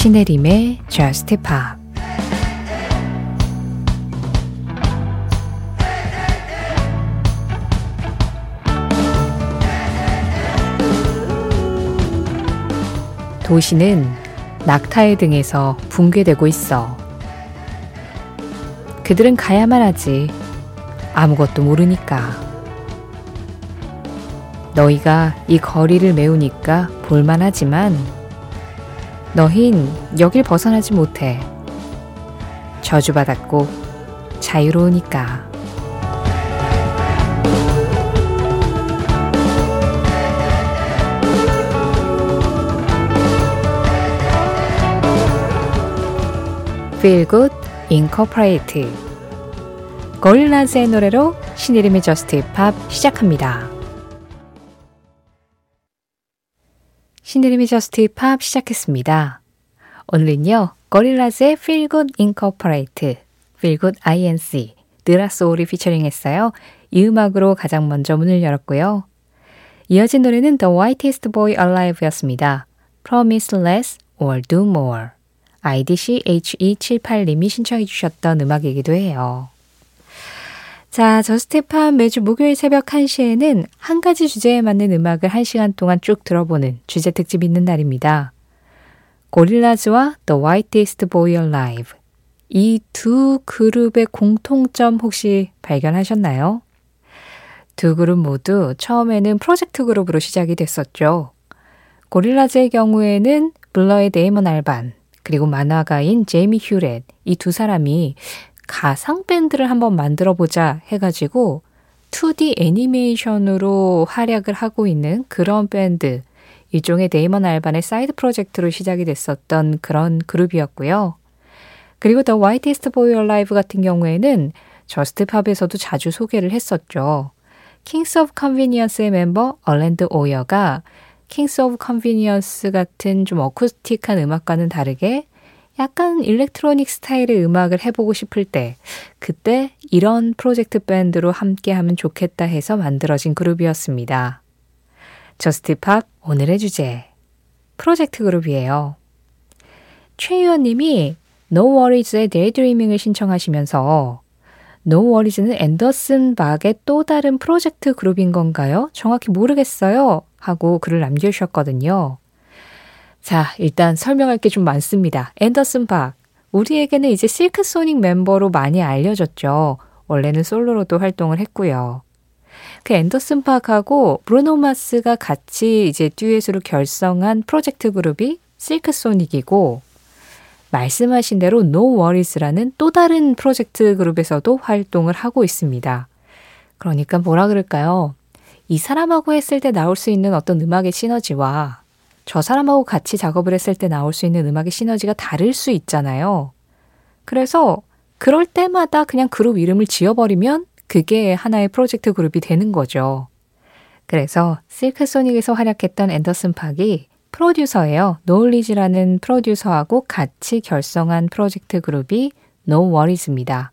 신혜림의 Just Pop 도시는 낙타의 등에서 붕괴되고 있어. 그들은 가야만 하지. 아무것도 모르니까. 너희가 이 거리를 메우니까 볼만하지만 너흰 여길 벗어나지 못해. 저주받았고 자유로우니까. Good Incorporated 골라즈의 노래로 신이름의 저스트 팝 시작합니다. 신혜림의 저스트 팝 시작했습니다. 오늘은요, 고릴라즈의 Feel Good Incorporated, Feel Good INC, 드 라 소울이 피처링 했어요. 이 음악으로 가장 먼저 문을 열었고요. 이어진 노래는 The Whitest Boy Alive였습니다. Promise Less or Do More. IDCHE78님이 신청해 주셨던 음악이기도 해요. 자, 저스트 팝 매주 목요일 새벽 1시에는 한 가지 주제에 맞는 음악을 1시간 동안 쭉 들어보는 주제 특집 있는 날입니다. 고릴라즈와 The Whitest Boy Alive. 이 두 그룹의 공통점 혹시 발견하셨나요? 두 그룹 모두 처음에는 프로젝트 그룹으로 시작이 됐었죠. 고릴라즈의 경우에는 블러의 데이먼 알반, 그리고 만화가인 제이미 휴렛 이 두 사람이 가상 밴드를 한번 만들어 보자 해가지고 2D 애니메이션으로 활약을 하고 있는 그런 밴드 일종의 데이먼 알반의 사이드 프로젝트로 시작이 됐었던 그런 그룹이었고요. 그리고 더 화이티스트 보이 얼라이브 같은 경우에는 저스트 팝에서도 자주 소개를 했었죠. 킹스 오브 컨비니언스의 멤버 얼랜드 오여가 킹스 오브 컨비니언스 같은 좀 어쿠스틱한 음악과는 다르게 약간 일렉트로닉 스타일의 음악을 해보고 싶을 때 그때 이런 프로젝트 밴드로 함께 하면 좋겠다 해서 만들어진 그룹이었습니다. 저스티팝 오늘의 주제 프로젝트 그룹이에요. 최유원 님이 No Worries의 Daydreaming을 신청하시면서 No Worries는 앤더슨 박의 또 다른 프로젝트 그룹인 건가요? 정확히 모르겠어요. 하고 글을 남겨주셨거든요. 자, 일단 설명할 게 좀 많습니다. 앤더슨 박. 우리에게는 이제 실크 소닉 멤버로 많이 알려졌죠. 원래는 솔로로도 활동을 했고요. 그 앤더슨 팍하고 브루노 마스가 같이 이제 듀엣으로 결성한 프로젝트 그룹이 실크 소닉이고 말씀하신 대로 No Worries라는 또 다른 프로젝트 그룹에서도 활동을 하고 있습니다. 그러니까 뭐라 그럴까요? 이 사람하고 했을 때 나올 수 있는 어떤 음악의 시너지와 저 사람하고 같이 작업을 했을 때 나올 수 있는 음악의 시너지가 다를 수 있잖아요. 그래서 그럴 때마다 그냥 그룹 이름을 지어버리면 그게 하나의 프로젝트 그룹이 되는 거죠. 그래서 실크소닉에서 활약했던 앤더슨 팍이 프로듀서예요. 놀리지라는 프로듀서하고 같이 결성한 프로젝트 그룹이 No Worries입니다.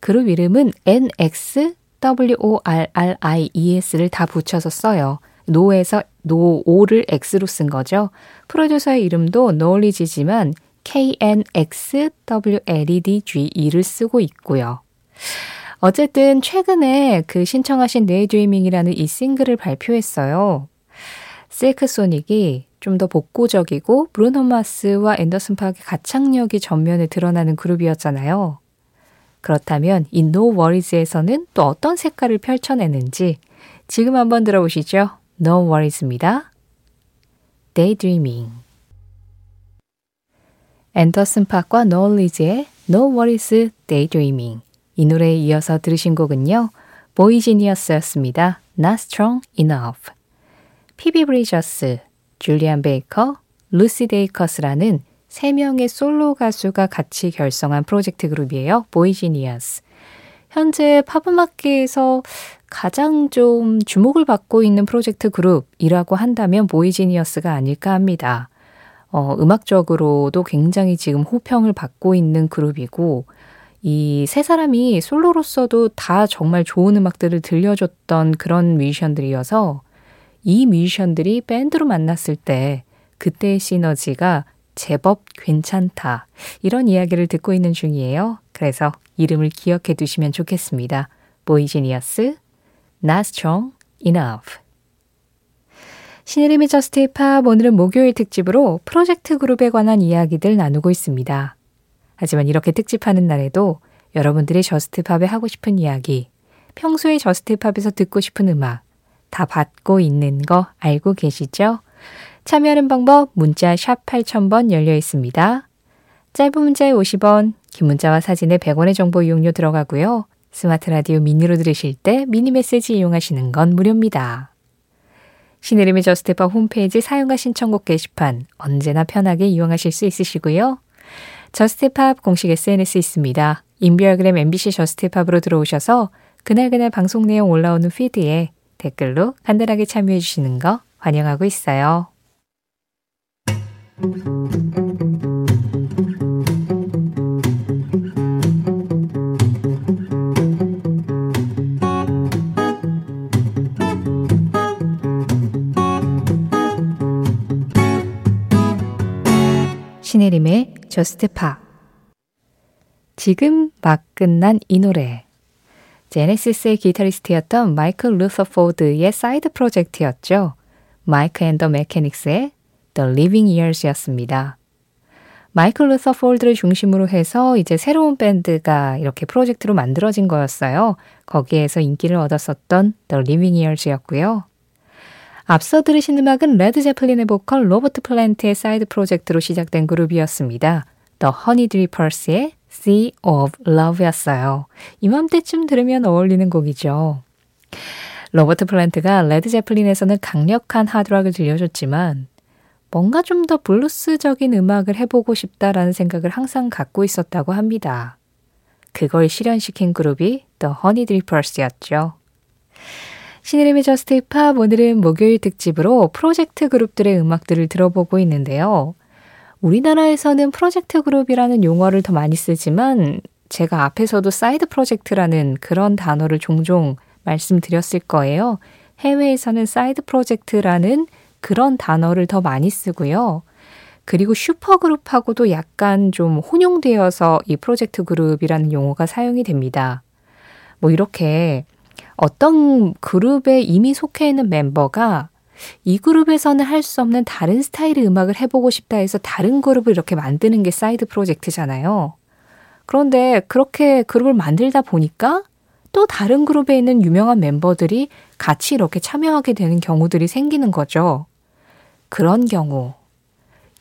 그룹 이름은 NXWORRIES를 다 붙여서 써요. 노에서 노, 오를 X로 쓴 거죠. 프로듀서의 이름도 놀리지지만 KNXWLEDGE를 쓰고 있고요. 어쨌든 최근에 그 신청하신 네이드리밍이라는 이 싱글을 발표했어요. 실크 소닉이 좀 더 복고적이고 브루노 마스와 앤더슨 파크의 가창력이 전면에 드러나는 그룹이었잖아요. 그렇다면 이 No Worries에서는 또 어떤 색깔을 펼쳐내는지 지금 한번 들어보시죠. No Worries입니다. Daydreaming 앤더슨 팍과 놀리지의 No Worries Daydreaming 이 노래에 이어서 들으신 곡은요. 보이지니어스였습니다. Not Strong Enough 피비 브리저스, 줄리안 베이커, 루시 데이커스라는 3명의 솔로 가수가 같이 결성한 프로젝트 그룹이에요. 보이지니어스. 현재 팝음악계에서 가장 좀 주목을 받고 있는 프로젝트 그룹이라고 한다면 보이지니어스가 아닐까 합니다. 어, 음악적으로도 굉장히 지금 호평을 받고 있는 그룹이고, 이 세 사람이 솔로로서도 다 정말 좋은 음악들을 들려줬던 그런 뮤지션들이어서 이 뮤지션들이 밴드로 만났을 때 그때의 시너지가 제법 괜찮다. 이런 이야기를 듣고 있는 중이에요. 그래서 이름을 기억해 두시면 좋겠습니다. 보이지니어스, Not Strong Enough. 신혜림의 저스트 팝 오늘은 목요일 특집으로 프로젝트 그룹에 관한 이야기들 나누고 있습니다. 하지만 이렇게 특집하는 날에도 여러분들이 저스트 팝에 하고 싶은 이야기, 평소에 저스트 팝에서 듣고 싶은 음악 다 받고 있는 거 알고 계시죠? 참여하는 방법 문자 샵 8000번 열려 있습니다. 짧은 문자에 50원, 긴 문자와 사진에 100원의 정보 이용료 들어가고요. 스마트 라디오 미니로 들으실 때 미니 메시지 이용하시는 건 무료입니다. 신혜림의 저스트팝 홈페이지 사연과 신청곡 게시판 언제나 편하게 이용하실 수 있으시고요. 저스트팝 공식 SNS 있습니다. 인별그램 MBC 저스트팝으로 들어오셔서 그날그날 방송 내용 올라오는 피드에 댓글로 간단하게 참여해 주시는 거 환영하고 있어요. 신혜림의 저스트 팝 지금 막 끝난 이 노래 제네시스의 기타리스트였던 마이클 러더포드의 사이드 프로젝트였죠. 마이크 앤 더 메케닉스의 The Living Years였습니다. 마이클 러더포드를 중심으로 해서 이제 새로운 밴드가 이렇게 프로젝트로 만들어진 거였어요. 거기에서 인기를 얻었었던 The Living Years였고요. 앞서 들으신 음악은 레드 제플린의 보컬 로버트 플랜트의 사이드 프로젝트로 시작된 그룹이었습니다. The Honey Drippers의 Sea of Love였어요. 이맘때쯤 들으면 어울리는 곡이죠. 로버트 플랜트가 레드 제플린에서는 강력한 하드락을 들려줬지만 뭔가 좀 더 블루스적인 음악을 해보고 싶다라는 생각을 항상 갖고 있었다고 합니다. 그걸 실현시킨 그룹이 The Honey Drippers였죠. 신혜림의 저스트 팝 오늘은 목요일 특집으로 프로젝트 그룹들의 음악들을 들어보고 있는데요. 우리나라에서는 프로젝트 그룹이라는 용어를 더 많이 쓰지만 제가 앞에서도 사이드 프로젝트라는 그런 단어를 종종 말씀드렸을 거예요. 해외에서는 사이드 프로젝트라는 그런 단어를 더 많이 쓰고요. 그리고 슈퍼그룹하고도 약간 좀 혼용되어서 이 프로젝트 그룹이라는 용어가 사용이 됩니다. 뭐 이렇게 어떤 그룹에 이미 속해 있는 멤버가 이 그룹에서는 할 수 없는 다른 스타일의 음악을 해보고 싶다 해서 다른 그룹을 이렇게 만드는 게 사이드 프로젝트잖아요. 그런데 그렇게 그룹을 만들다 보니까 또 다른 그룹에 있는 유명한 멤버들이 같이 이렇게 참여하게 되는 경우들이 생기는 거죠. 그런 경우,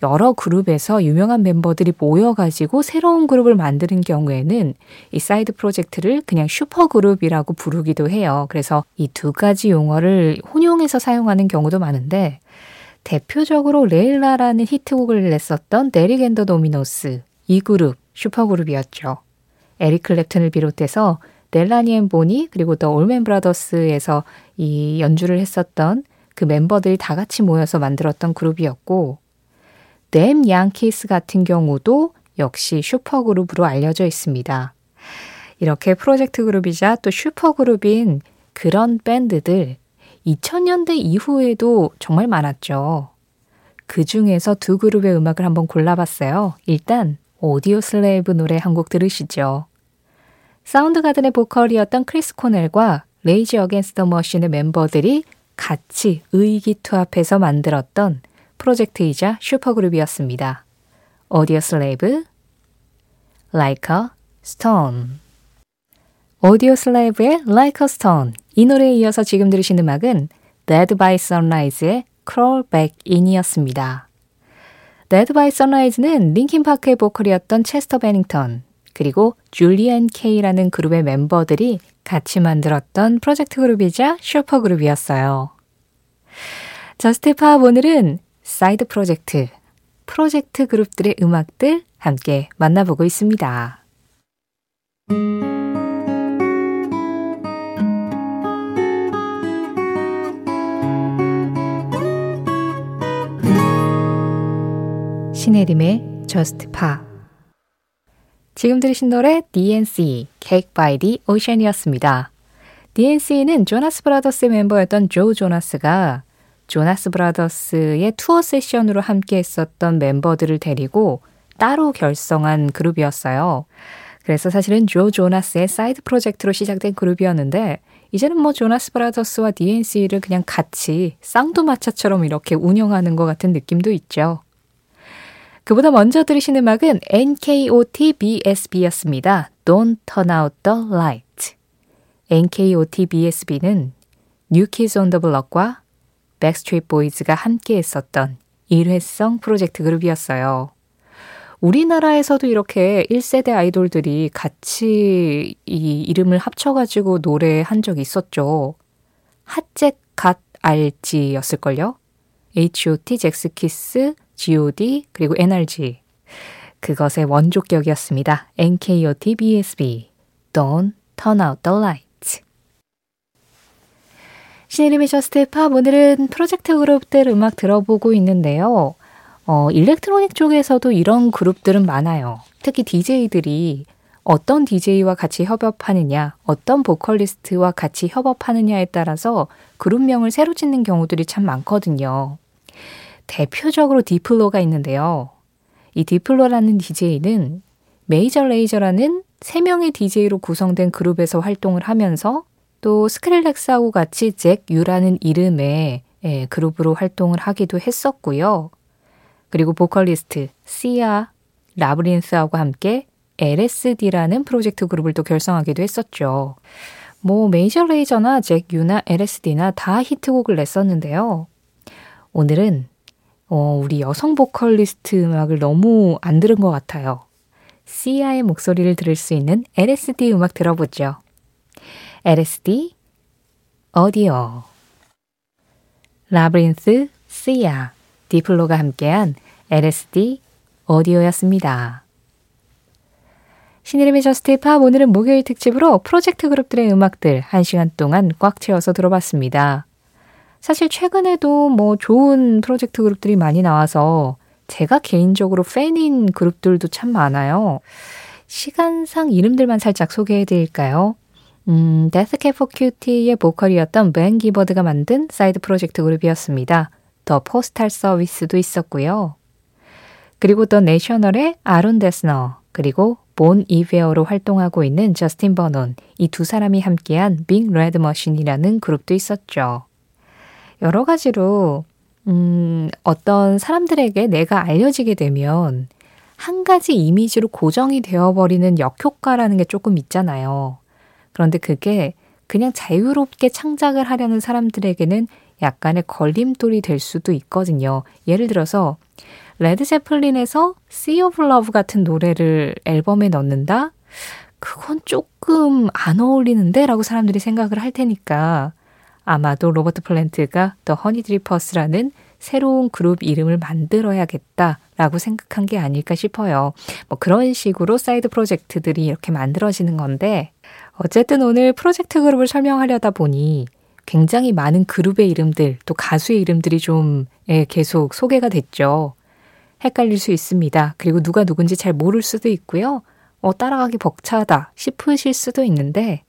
여러 그룹에서 유명한 멤버들이 모여가지고 새로운 그룹을 만드는 경우에는 이 사이드 프로젝트를 그냥 슈퍼그룹이라고 부르기도 해요. 그래서 이 두 가지 용어를 혼용해서 사용하는 경우도 많은데 대표적으로 레일라라는 히트곡을 냈었던 데릭 앤 더 도미노스 이 그룹 슈퍼그룹이었죠. 에릭 클랩튼을 비롯해서 델라니 앤 보니 그리고 더 올맨 브라더스에서 이 연주를 했었던 그 멤버들이 다 같이 모여서 만들었던 그룹이었고 Damn Yankees 같은 경우도 역시 슈퍼그룹으로 알려져 있습니다. 이렇게 프로젝트 그룹이자 또 슈퍼그룹인 그런 밴드들 2000년대 이후에도 정말 많았죠. 그 중에서 두 그룹의 음악을 한번 골라봤어요. 일단 Audioslave 노래 한 곡 들으시죠. Soundgarden의 보컬이었던 크리스 코넬과 Rage Against the Machine의 멤버들이 같이 의기투합해서 만들었던 프로젝트이자 슈퍼그룹이었습니다. 오디오 슬레이브, Like a Stone. 오디오 슬레이브의 Like a Stone. 이 노래에 이어서 지금 들으신 음악은 Dead by Sunrise의 Crawl Back In이었습니다. Dead by Sunrise는 링킨파크의 보컬이었던 체스터 베닝턴, 그리고 줄리안 케이라는 그룹의 멤버들이 같이 만들었던 프로젝트 그룹이자 슈퍼그룹이었어요. Just Pop 오늘은 사이드 프로젝트, 프로젝트 그룹들의 음악들 함께 만나보고 있습니다. 신혜림의 Just Pop 지금 들으신 노래 DNCE, Cake by the Ocean이었습니다. DNC는 조나스 브라더스의 멤버였던 조 조나스가 Jonas Brothers의 투어 세션으로 함께 했었던 멤버들을 데리고 따로 결성한 그룹이었어요. 그래서 사실은 조 조나스의 사이드 프로젝트로 시작된 그룹이었는데 이제는 뭐 조나스 브라더스와 DNC를 그냥 같이 쌍두마차처럼 이렇게 운영하는 것 같은 느낌도 있죠. 그보다 먼저 들으신 음악은 NKOTBSB였습니다. Don't Turn Out the Light. NKOTBSB는 New Kids on the Block과 Backstreet Boys가 함께 했었던 일회성 프로젝트 그룹이었어요. 우리나라에서도 이렇게 1세대 아이돌들이 같이 이 이름을 합쳐가지고 노래한 적이 있었죠. 핫잭 갓 알지였을걸요? H.O.T. 젝스키스, G.O.D. 그리고 NRG. 그것의 원조격이었습니다. NKOTBSB. Don't turn out the light. 신혜림의 Just Pop 오늘은 프로젝트 그룹들 음악 들어보고 있는데요. 어, electronic 쪽에서도 이런 그룹들은 많아요. 특히 DJ들이 어떤 DJ와 같이 협업하느냐, 어떤 보컬리스트와 같이 협업하느냐에 따라서 그룹명을 새로 짓는 경우들이 참 많거든요. 대표적으로 Diplo가 있는데요. 이 Diplo라는 DJ는 Major Lazer라는 3명의 DJ로 구성된 그룹에서 활동을 하면서 또 Skrillex하고 같이 Jack Ü라는 이름의 예, 그룹으로 활동을 하기도 했었고요. 그리고 보컬리스트 Sia, Labrinth하고 함께 LSD라는 프로젝트 그룹을 또 결성하기도 했었죠. 뭐 메이저 레이저나 잭 유나 LSD나 다 히트곡을 냈었는데요. 오늘은 어, 우리 여성 보컬리스트 음악을 너무 안 들은 것 같아요. 시아의 목소리를 들을 수 있는 LSD 음악 들어보죠. LSD 어디어 라브린스 시아 디플로가 함께한 LSD 오디오였습니다. 신혜림의 Just Pop 오늘은 목요일 특집으로 프로젝트 그룹들의 음악들 1시간 동안 꽉 채워서 들어봤습니다. 사실 최근에도 뭐 좋은 프로젝트 그룹들이 많이 나와서 제가 개인적으로 팬인 그룹들도 참 많아요. 시간상 이름들만 살짝 소개해 드릴까요? 음, Cab for Cutie의 보컬이었던 벤 기버드가 만든 사이드 프로젝트 그룹이었습니다. The Postal Service도 있었고요. 그리고 The National의 아론 데스너, 그리고 Bon Iver로 활동하고 있는 저스틴 버논, 이 두 사람이 함께한 Big Red Machine이라는 그룹도 있었죠. 여러 가지로, 음, 어떤 사람들에게 내가 알려지게 되면 한 가지 이미지로 고정이 되어버리는 역효과라는 게 조금 있잖아요. 그런데 그게 그냥 자유롭게 창작을 하려는 사람들에게는 약간의 걸림돌이 될 수도 있거든요. 예를 들어서 Led Zeppelin에서 Sea of Love 같은 노래를 앨범에 넣는다? 그건 조금 안 어울리는데? 라고 사람들이 생각을 할 테니까 아마도 로버트 플랜트가 The Honeydrippers라는 새로운 그룹 이름을 만들어야겠다라고 생각한 게 아닐까 싶어요. 뭐 그런 식으로 사이드 프로젝트들이 이렇게 만들어지는 건데 어쨌든 오늘 프로젝트 그룹을 설명하려다 보니 굉장히 많은 그룹의 이름들, 또 가수의 이름들이 좀 예, 계속 소개가 됐죠. 헷갈릴 수 있습니다. 그리고 누가 누군지 잘 모를 수도 있고요. 어, 따라가기 벅차다 싶으실 수도 있는데,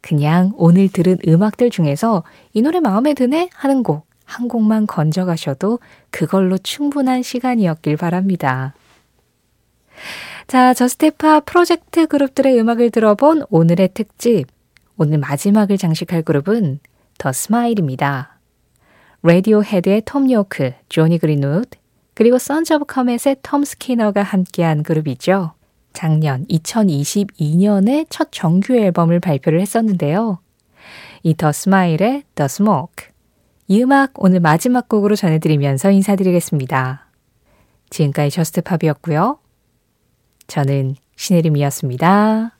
그냥 오늘 들은 음악들 중에서 이 노래 마음에 드네? 하는 곡, 한 곡만 건져가셔도 그걸로 충분한 시간이었길 바랍니다. 자, Just Pop 프로젝트 그룹들의 음악을 들어본 오늘의 특집. 오늘 마지막을 장식할 그룹은 The Smile입니다. Radiohead의 톰 요크, 조니 그린우드, 그리고 Sons of Kemet의 톰 스키너가 함께한 그룹이죠. 작년 2022년에 첫 정규 앨범을 발표를 했었는데요. 이 The Smile의 The Smoke. 이 음악 오늘 마지막 곡으로 전해드리면서 인사드리겠습니다. 지금까지 저스트팝이었고요. 저는 신혜림이었습니다.